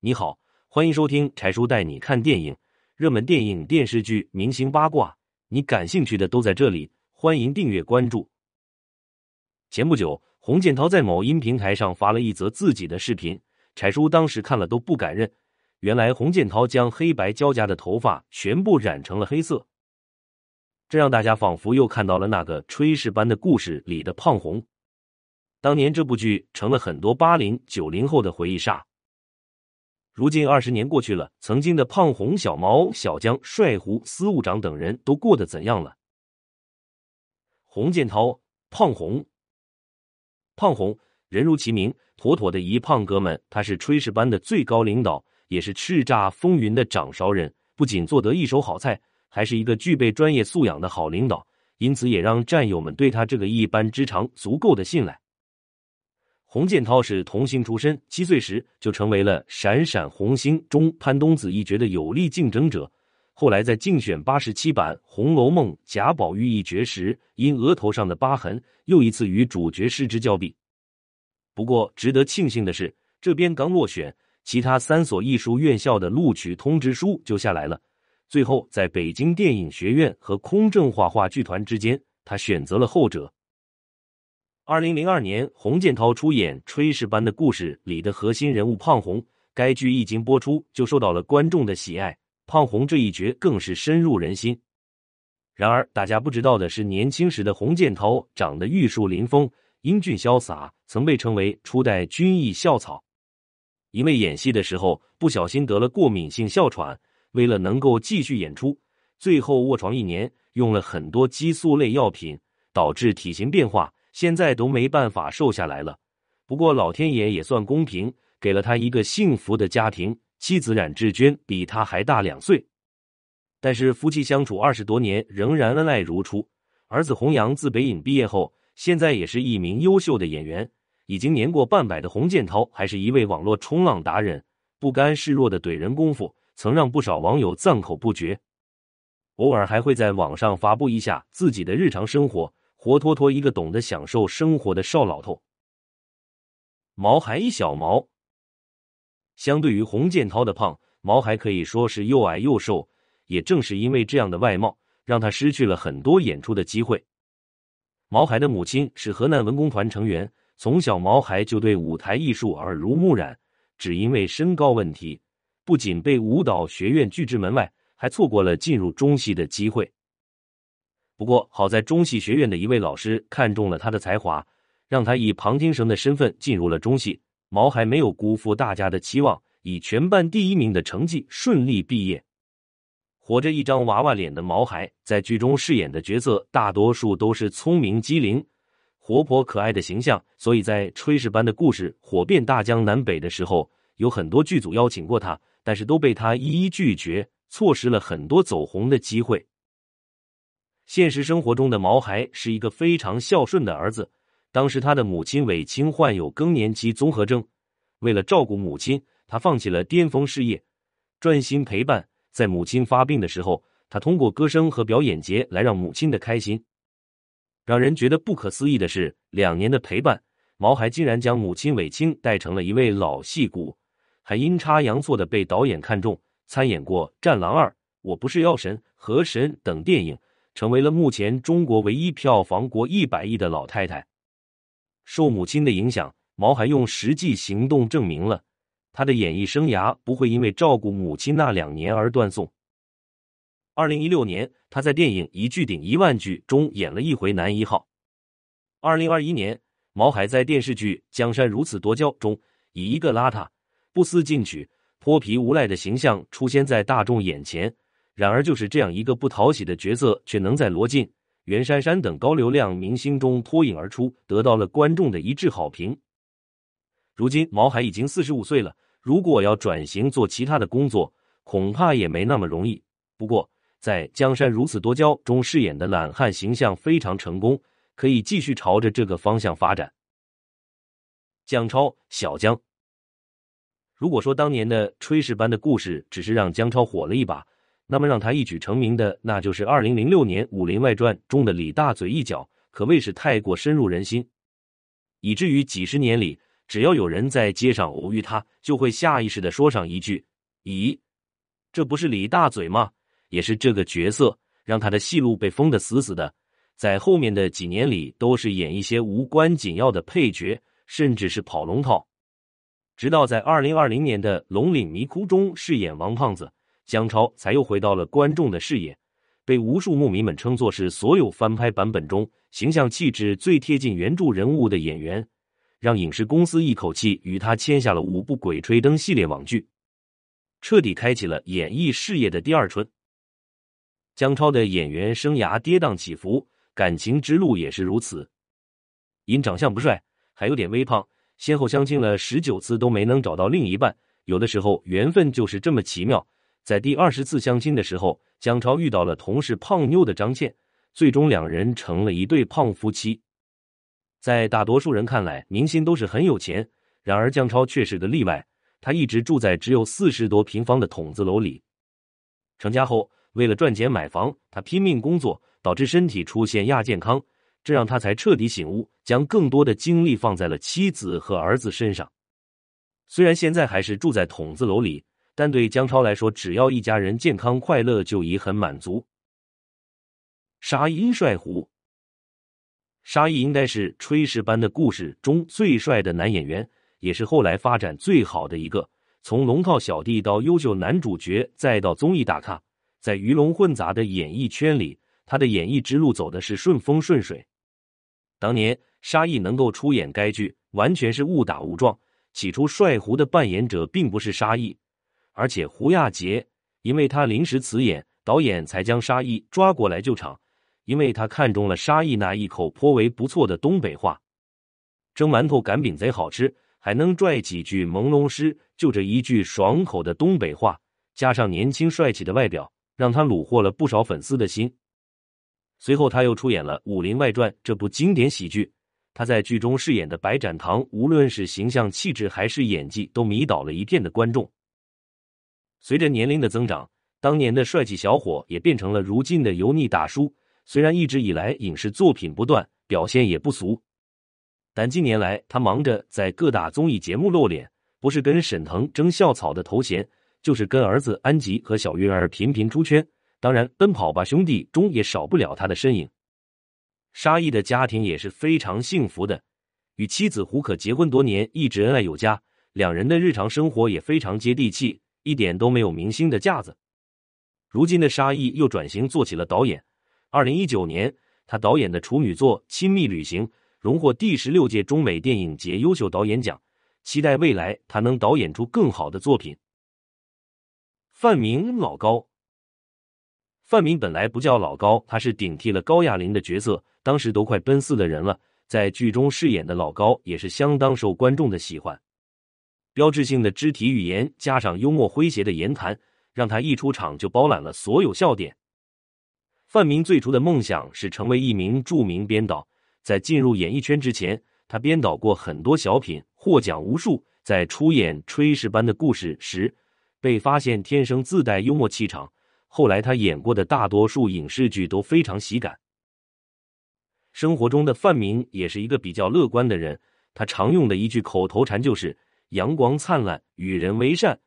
你好，欢迎收听柴叔带你看电影，热门电影、电视剧、明星八卦，你感兴趣的都在这里。欢迎订阅关注。前不久，洪建涛在某音平台上发了一则自己的视频，柴叔当时看了都不敢认。原来洪建涛将黑白交加的头发全部染成了黑色，这让大家仿佛又看到了那个炊事班的故事里的胖红。当年这部剧成了很多八零九零后的回忆杀。如今二十年过去了，曾经的胖红、小毛、小江、帅胡、司务长等人都过得怎样了？洪建涛，胖红，胖红，人如其名，妥妥的一胖哥们。他是炊事班的最高领导，也是叱咤风云的掌勺人。不仅做得一手好菜，还是一个具备专业素养的好领导，因此也让战友们对他这个一班之长足够的信赖。洪建涛是童星出身，七岁时就成为了《闪闪红星》中潘冬子一角的有力竞争者。后来在竞选八十七版《红楼梦》贾宝玉一角时，因额头上的疤痕，又一次与主角失之交臂。不过，值得庆幸的是，这边刚落选，其他三所艺术院校的录取通知书就下来了。最后，在北京电影学院和空政画话剧团之间，他选择了后者。二零零二年，洪建涛出演《炊事班的故事》里的核心人物胖红，该剧一经播出就受到了观众的喜爱，胖红这一角更是深入人心。然而，大家不知道的是，年轻时的洪建涛长得玉树临风、英俊潇洒，曾被称为初代军艺校草。因为演戏的时候不小心得了过敏性哮喘，为了能够继续演出，最后卧床一年，用了很多激素类药品，导致体型变化。现在都没办法瘦下来了，不过老天爷也算公平，给了他一个幸福的家庭。妻子冉志娟比他还大两岁，但是夫妻相处二十多年，仍然恩爱如初。儿子洪阳自北影毕业后，现在也是一名优秀的演员。已经年过半百的洪建涛，还是一位网络冲浪达人，不甘示弱的怼人功夫，曾让不少网友赞口不绝。偶尔还会在网上发布一下自己的日常生活。活脱脱一个懂得享受生活的少老头。毛孩小毛，相对于洪建涛的胖，毛孩可以说是又矮又瘦。也正是因为这样的外貌，让他失去了很多演出的机会。毛孩的母亲是河南文工团成员，从小毛孩就对舞台艺术耳濡目染，只因为身高问题，不仅被舞蹈学院拒之门外，还错过了进入中戏的机会。不过好在中戏学院的一位老师看中了他的才华，让他以旁听生的身份进入了中戏。毛孩没有辜负大家的期望，以全班第一名的成绩顺利毕业。活着一张娃娃脸的毛孩，在剧中饰演的角色大多数都是聪明机灵、活泼可爱的形象，所以在炊事班的故事火遍大江南北的时候，有很多剧组邀请过他，但是都被他一一拒绝，错失了很多走红的机会。现实生活中的毛孩是一个非常孝顺的儿子。当时他的母亲韦青患有更年期综合征，为了照顾母亲，他放弃了巅峰事业，专心陪伴。在母亲发病的时候，他通过歌声和表演节来让母亲的开心。让人觉得不可思议的是，两年的陪伴，毛孩竟然将母亲韦青带成了一位老戏骨，还阴差阳错的被导演看中，参演过《战狼二》《我不是药神》《河神》等电影。成为了目前中国唯一票房过一百亿的老太太。受母亲的影响，毛孩用实际行动证明了他的演艺生涯不会因为照顾母亲那两年而断送。二零一六年，他在电影《一句顶一万句》中演了一回男一号。二零二一年，毛孩在电视剧《江山如此多娇》中，以一个邋遢、不思进取、泼皮无赖的形象出现在大众眼前。然而，就是这样一个不讨喜的角色，却能在罗晋、袁姗姗等高流量明星中脱颖而出，得到了观众的一致好评。如今，毛海已经四十五岁了，如果要转型做其他的工作，恐怕也没那么容易。不过，在《江山如此多娇》中饰演的懒汉形象非常成功，可以继续朝着这个方向发展。江超，小江。如果说当年的炊事班的故事只是让江超火了一把，那么让他一举成名的，那就是二零零六年《武林外传》中的李大嘴一角，可谓是太过深入人心，以至于几十年里，只要有人在街上偶遇他，就会下意识的说上一句：“咦，这不是李大嘴吗？”也是这个角色让他的戏路被封的死死的，在后面的几年里都是演一些无关紧要的配角，甚至是跑龙套。直到在二零二零年的《龙岭迷窟》中饰演王胖子，姜超才又回到了观众的视野，被无数幕迷们称作是所有翻拍版本中形象气质最贴近原著人物的演员，让影视公司一口气与他签下了五部《鬼吹灯》系列网剧，彻底开启了演艺事业的第二春。姜超的演员生涯跌宕起伏，感情之路也是如此。因长相不帅，还有点微胖，先后相亲了十九次都没能找到另一半。有的时候缘分就是这么奇妙。在第二十次相亲的时候，姜超遇到了同是胖妞的张倩，最终两人成了一对胖夫妻。在大多数人看来，明星都是很有钱，然而姜超却是个例外。他一直住在只有四十多平方的筒子楼里。成家后。为了赚钱买房，他拼命工作，导致身体出现亚健康，这让他才彻底醒悟，将更多的精力放在了妻子和儿子身上。虽然现在还是住在筒子楼里，但对姜超来说，只要一家人健康快乐就已很满足。沙溢帅胡，沙溢应该是《炊事班的故事》中最帅的男演员，也是后来发展最好的一个，从龙套小弟到优秀男主角，再到综艺大咖。在鱼龙混杂的演艺圈里，他的演艺之路走的是顺风顺水。当年沙溢能够出演该剧，完全是误打误撞。起初帅胡的扮演者并不是沙溢，而且胡亚杰，因为他临时辞演，导演才将沙溢抓过来救场。因为他看中了沙溢那一口颇为不错的东北话，蒸馒头擀饼贼好吃，还能拽几句朦胧诗。就这一句爽口的东北话，加上年轻帅气的外表。让他虏获了不少粉丝的心。随后，他又出演了《武林外传》这部经典喜剧。他在剧中饰演的白展堂，无论是形象气质还是演技，都迷倒了一片的观众。随着年龄的增长，当年的帅气小伙也变成了如今的油腻大叔。虽然一直以来影视作品不断，表现也不俗，但近年来他忙着在各大综艺节目露脸，不是跟沈腾争校草的头衔。就是跟儿子安吉和小鱼儿频频出圈，当然《奔跑吧兄弟》中也少不了他的身影。沙溢的家庭也是非常幸福的，与妻子胡可结婚多年，一直恩爱有加，两人的日常生活也非常接地气，一点都没有明星的架子。如今的沙溢又转型做起了导演，二零一九年他导演的处女作《亲密旅行》荣获第十六届中美电影节优秀导演奖，期待未来他能导演出更好的作品。范明老高，范明本来不叫老高，他是顶替了高亚麟的角色，当时都快奔四的人了，在剧中饰演的老高也是相当受观众的喜欢。标志性的肢体语言加上幽默诙谐的言谈，让他一出场就包揽了所有笑点。范明最初的梦想是成为一名著名编导，在进入演艺圈之前，他编导过很多小品，获奖无数。在出演《炊事班的故事》时。被发现天生自带幽默气场，后来他演过的大多数影视剧都非常喜感。生活中的范明也是一个比较乐观的人，他常用的一句口头禅就是“阳光灿烂，与人为善”。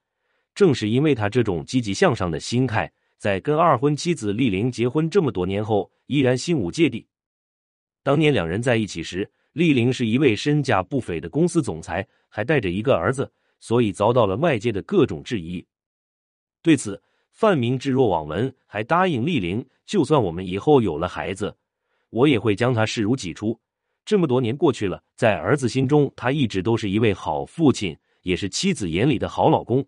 正是因为他这种积极向上的心态，在跟二婚妻子丽玲结婚这么多年后，依然心无芥蒂。当年两人在一起时，丽玲是一位身价不菲的公司总裁，还带着一个儿子。所以遭到了外界的各种质疑。对此，范明置若罔闻，还答应丽玲，就算我们以后有了孩子，我也会将他视如己出。这么多年过去了，在儿子心中，他一直都是一位好父亲，也是妻子眼里的好老公。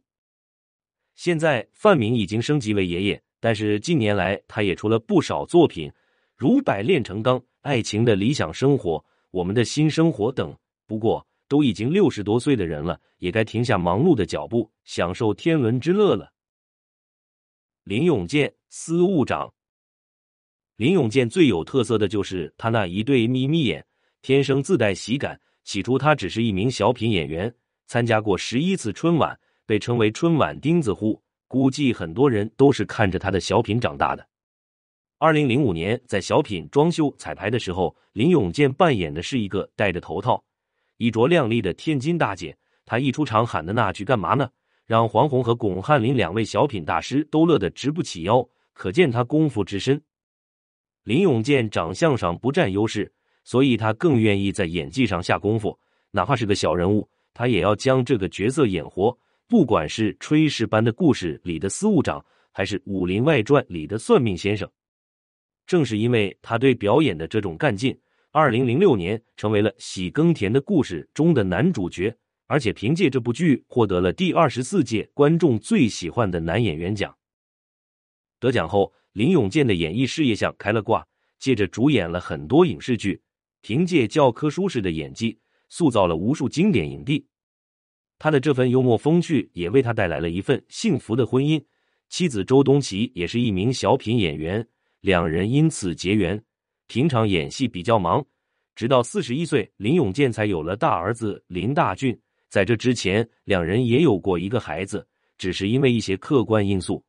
现在，范明已经升级为爷爷，但是近年来，他也出了不少作品，如《百炼成钢》《爱情的理想生活》《我们的新生活》等。不过，都已经六十多岁的人了，也该停下忙碌的脚步，享受天伦之乐了。林永健，司务长。林永健最有特色的就是他那一对眯眯眼，天生自带喜感。起初他只是一名小品演员，参加过十一次春晚，被称为春晚钉子户。估计很多人都是看着他的小品长大的。二零零五年，在小品装修彩排的时候，林永健扮演的是一个戴着头套。衣着靓丽的天津大姐。她一出场喊的那句“干嘛呢”，让黄宏和巩汉林两位小品大师都乐得直不起腰，可见她功夫之深。林永健长相上不占优势，所以他更愿意在演技上下功夫，哪怕是个小人物，他也要将这个角色演活。不管是《炊事班的故事》里的司务长，还是《武林外传》里的算命先生，正是因为他对表演的这种干劲，二零零六年成为了《喜耕田的故事》中的男主角，而且凭借这部剧获得了第二十四届观众最喜欢的男演员奖。得奖后，林永健的演艺事业像开了挂，接着主演了很多影视剧，凭借教科书式的演技，塑造了无数经典影帝。他的这份幽默风趣也为他带来了一份幸福的婚姻，妻子周冬琪也是一名小品演员，两人因此结缘。平常演戏比较忙，直到四十一岁，林永健才有了大儿子林大俊。在这之前，两人也有过一个孩子，只是因为一些客观因素，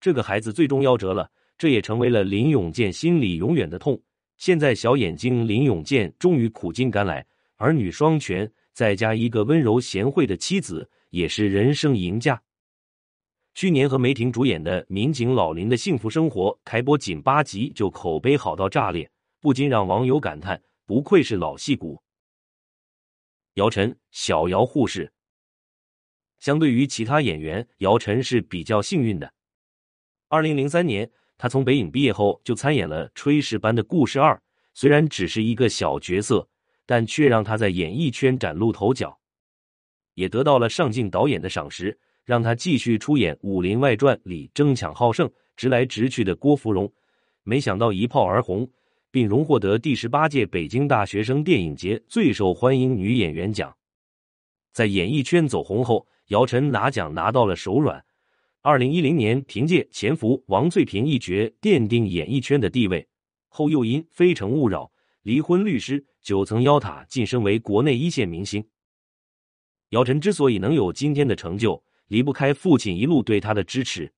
这个孩子最终夭折了，这也成为了林永健心里永远的痛。现在小眼睛林永健终于苦尽甘来，儿女双全。再加一个温柔贤惠的妻子，也是人生赢家。去年和梅婷主演的《民警老林的幸福生活》开播仅八集就口碑好到炸裂，不禁让网友感叹：不愧是老戏骨。姚晨，小姚护士。相对于其他演员，姚晨是比较幸运的。二零零三年，他从北影毕业后就参演了《炊事班的故事二》，虽然只是一个小角色。但却让他在演艺圈崭露头角，也得到了上镜导演的赏识，让他继续出演《武林外传》里争强好胜、直来直去的郭芙蓉。没想到一炮而红，并荣获得第十八届北京大学生电影节最受欢迎女演员奖。在演艺圈走红后，姚晨拿奖拿到了手软。二零一零年凭借《潜伏》王翠萍一角奠定演艺圈的地位，后又因《非诚勿扰》。离婚律师九层妖塔晋升为国内一线明星。姚晨之所以能有今天的成就，离不开父亲一路对他的支持。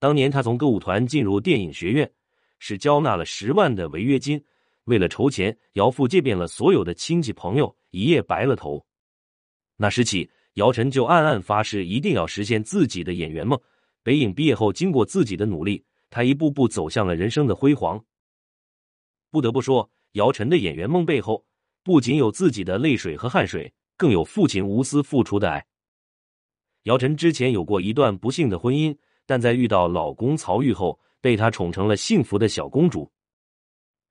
当年他从歌舞团进入电影学院，是交纳了十万的违约金。为了筹钱，姚父借遍了所有的亲戚朋友，一夜白了头。那时起，姚晨就暗暗发誓，一定要实现自己的演员梦。北影毕业后，经过自己的努力，他一步步走向了人生的辉煌。不得不说。姚晨的演员梦背后，不仅有自己的泪水和汗水，更有父亲无私付出的爱。姚晨之前有过一段不幸的婚姻，但在遇到老公曹郁后，被他宠成了幸福的小公主。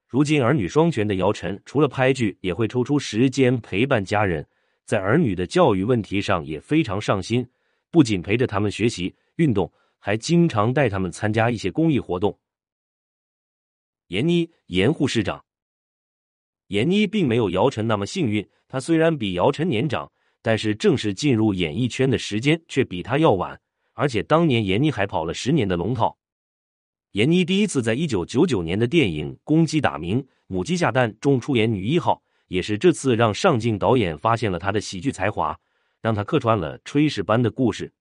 如今儿女双全的姚晨，除了拍剧，也会抽出时间陪伴家人，在儿女的教育问题上也非常上心，不仅陪着他们学习运动，还经常带他们参加一些公益活动。闫妮，严护士长。闫妮并没有姚晨那么幸运，她虽然比姚晨年长，但是正式进入演艺圈的时间却比她要晚，而且当年闫妮还跑了十年的龙套。闫妮第一次在一九九九年的电影《公鸡打鸣，母鸡下蛋》中出演女一号，也是这次让上镜导演发现了他的喜剧才华，让他客串了炊事班的故事。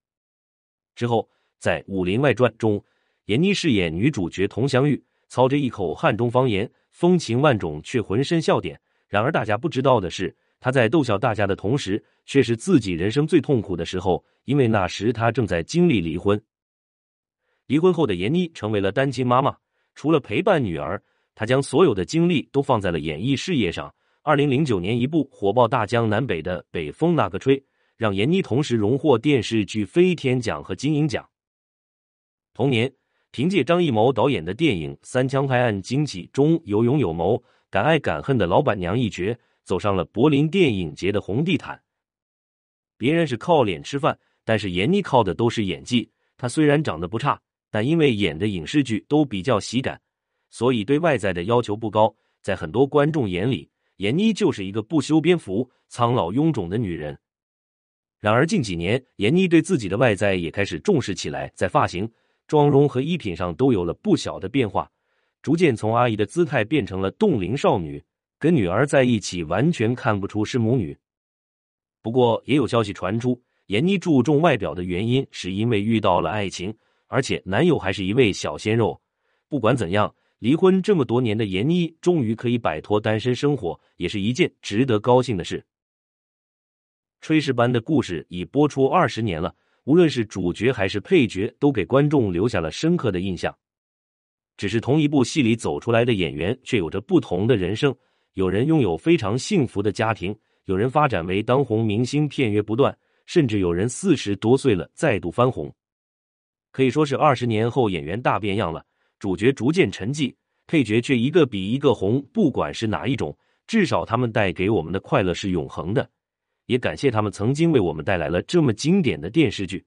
之后，在《武林外传》中，闫妮饰演女主角佟湘玉，操着一口汉中方言。风情万种，却浑身笑点。然而，大家不知道的是，她在逗笑大家的同时，却是自己人生最痛苦的时候。因为那时她正在经历离婚。离婚后的闫妮成为了单亲妈妈，除了陪伴女儿，她将所有的精力都放在了演艺事业上。二零零九年，一部火爆大江南北的《北风那个吹》，让闫妮同时荣获电视剧飞天奖和金鹰奖。同年。凭借张艺谋导演的电影《三枪拍案惊奇》中有勇有谋、敢爱敢恨的老板娘一角，走上了柏林电影节的红地毯。别人是靠脸吃饭，但是闫妮靠的都是演技。她虽然长得不差，但因为演的影视剧都比较喜感，所以对外在的要求不高。在很多观众眼里，闫妮就是一个不修边幅、苍老臃肿的女人。然而近几年，闫妮对自己的外在也开始重视起来，在发型。妆容和衣品上都有了不小的变化，逐渐从阿姨的姿态变成了冻龄少女。跟女儿在一起，完全看不出是母女。不过，也有消息传出，闫妮注重外表的原因是因为遇到了爱情，而且男友还是一位小鲜肉。不管怎样，离婚这么多年的闫妮终于可以摆脱单身生活，也是一件值得高兴的事。炊事班的故事已播出二十年了，无论是主角还是配角，都给观众留下了深刻的印象。只是同一部戏里走出来的演员，却有着不同的人生。有人拥有非常幸福的家庭，有人发展为当红明星，片约不断，甚至有人四十多岁了再度翻红。可以说是二十年后演员大变样了，主角逐渐沉寂，配角却一个比一个红。不管是哪一种，至少他们带给我们的快乐是永恒的。也感谢他们曾经为我们带来了这么经典的电视剧。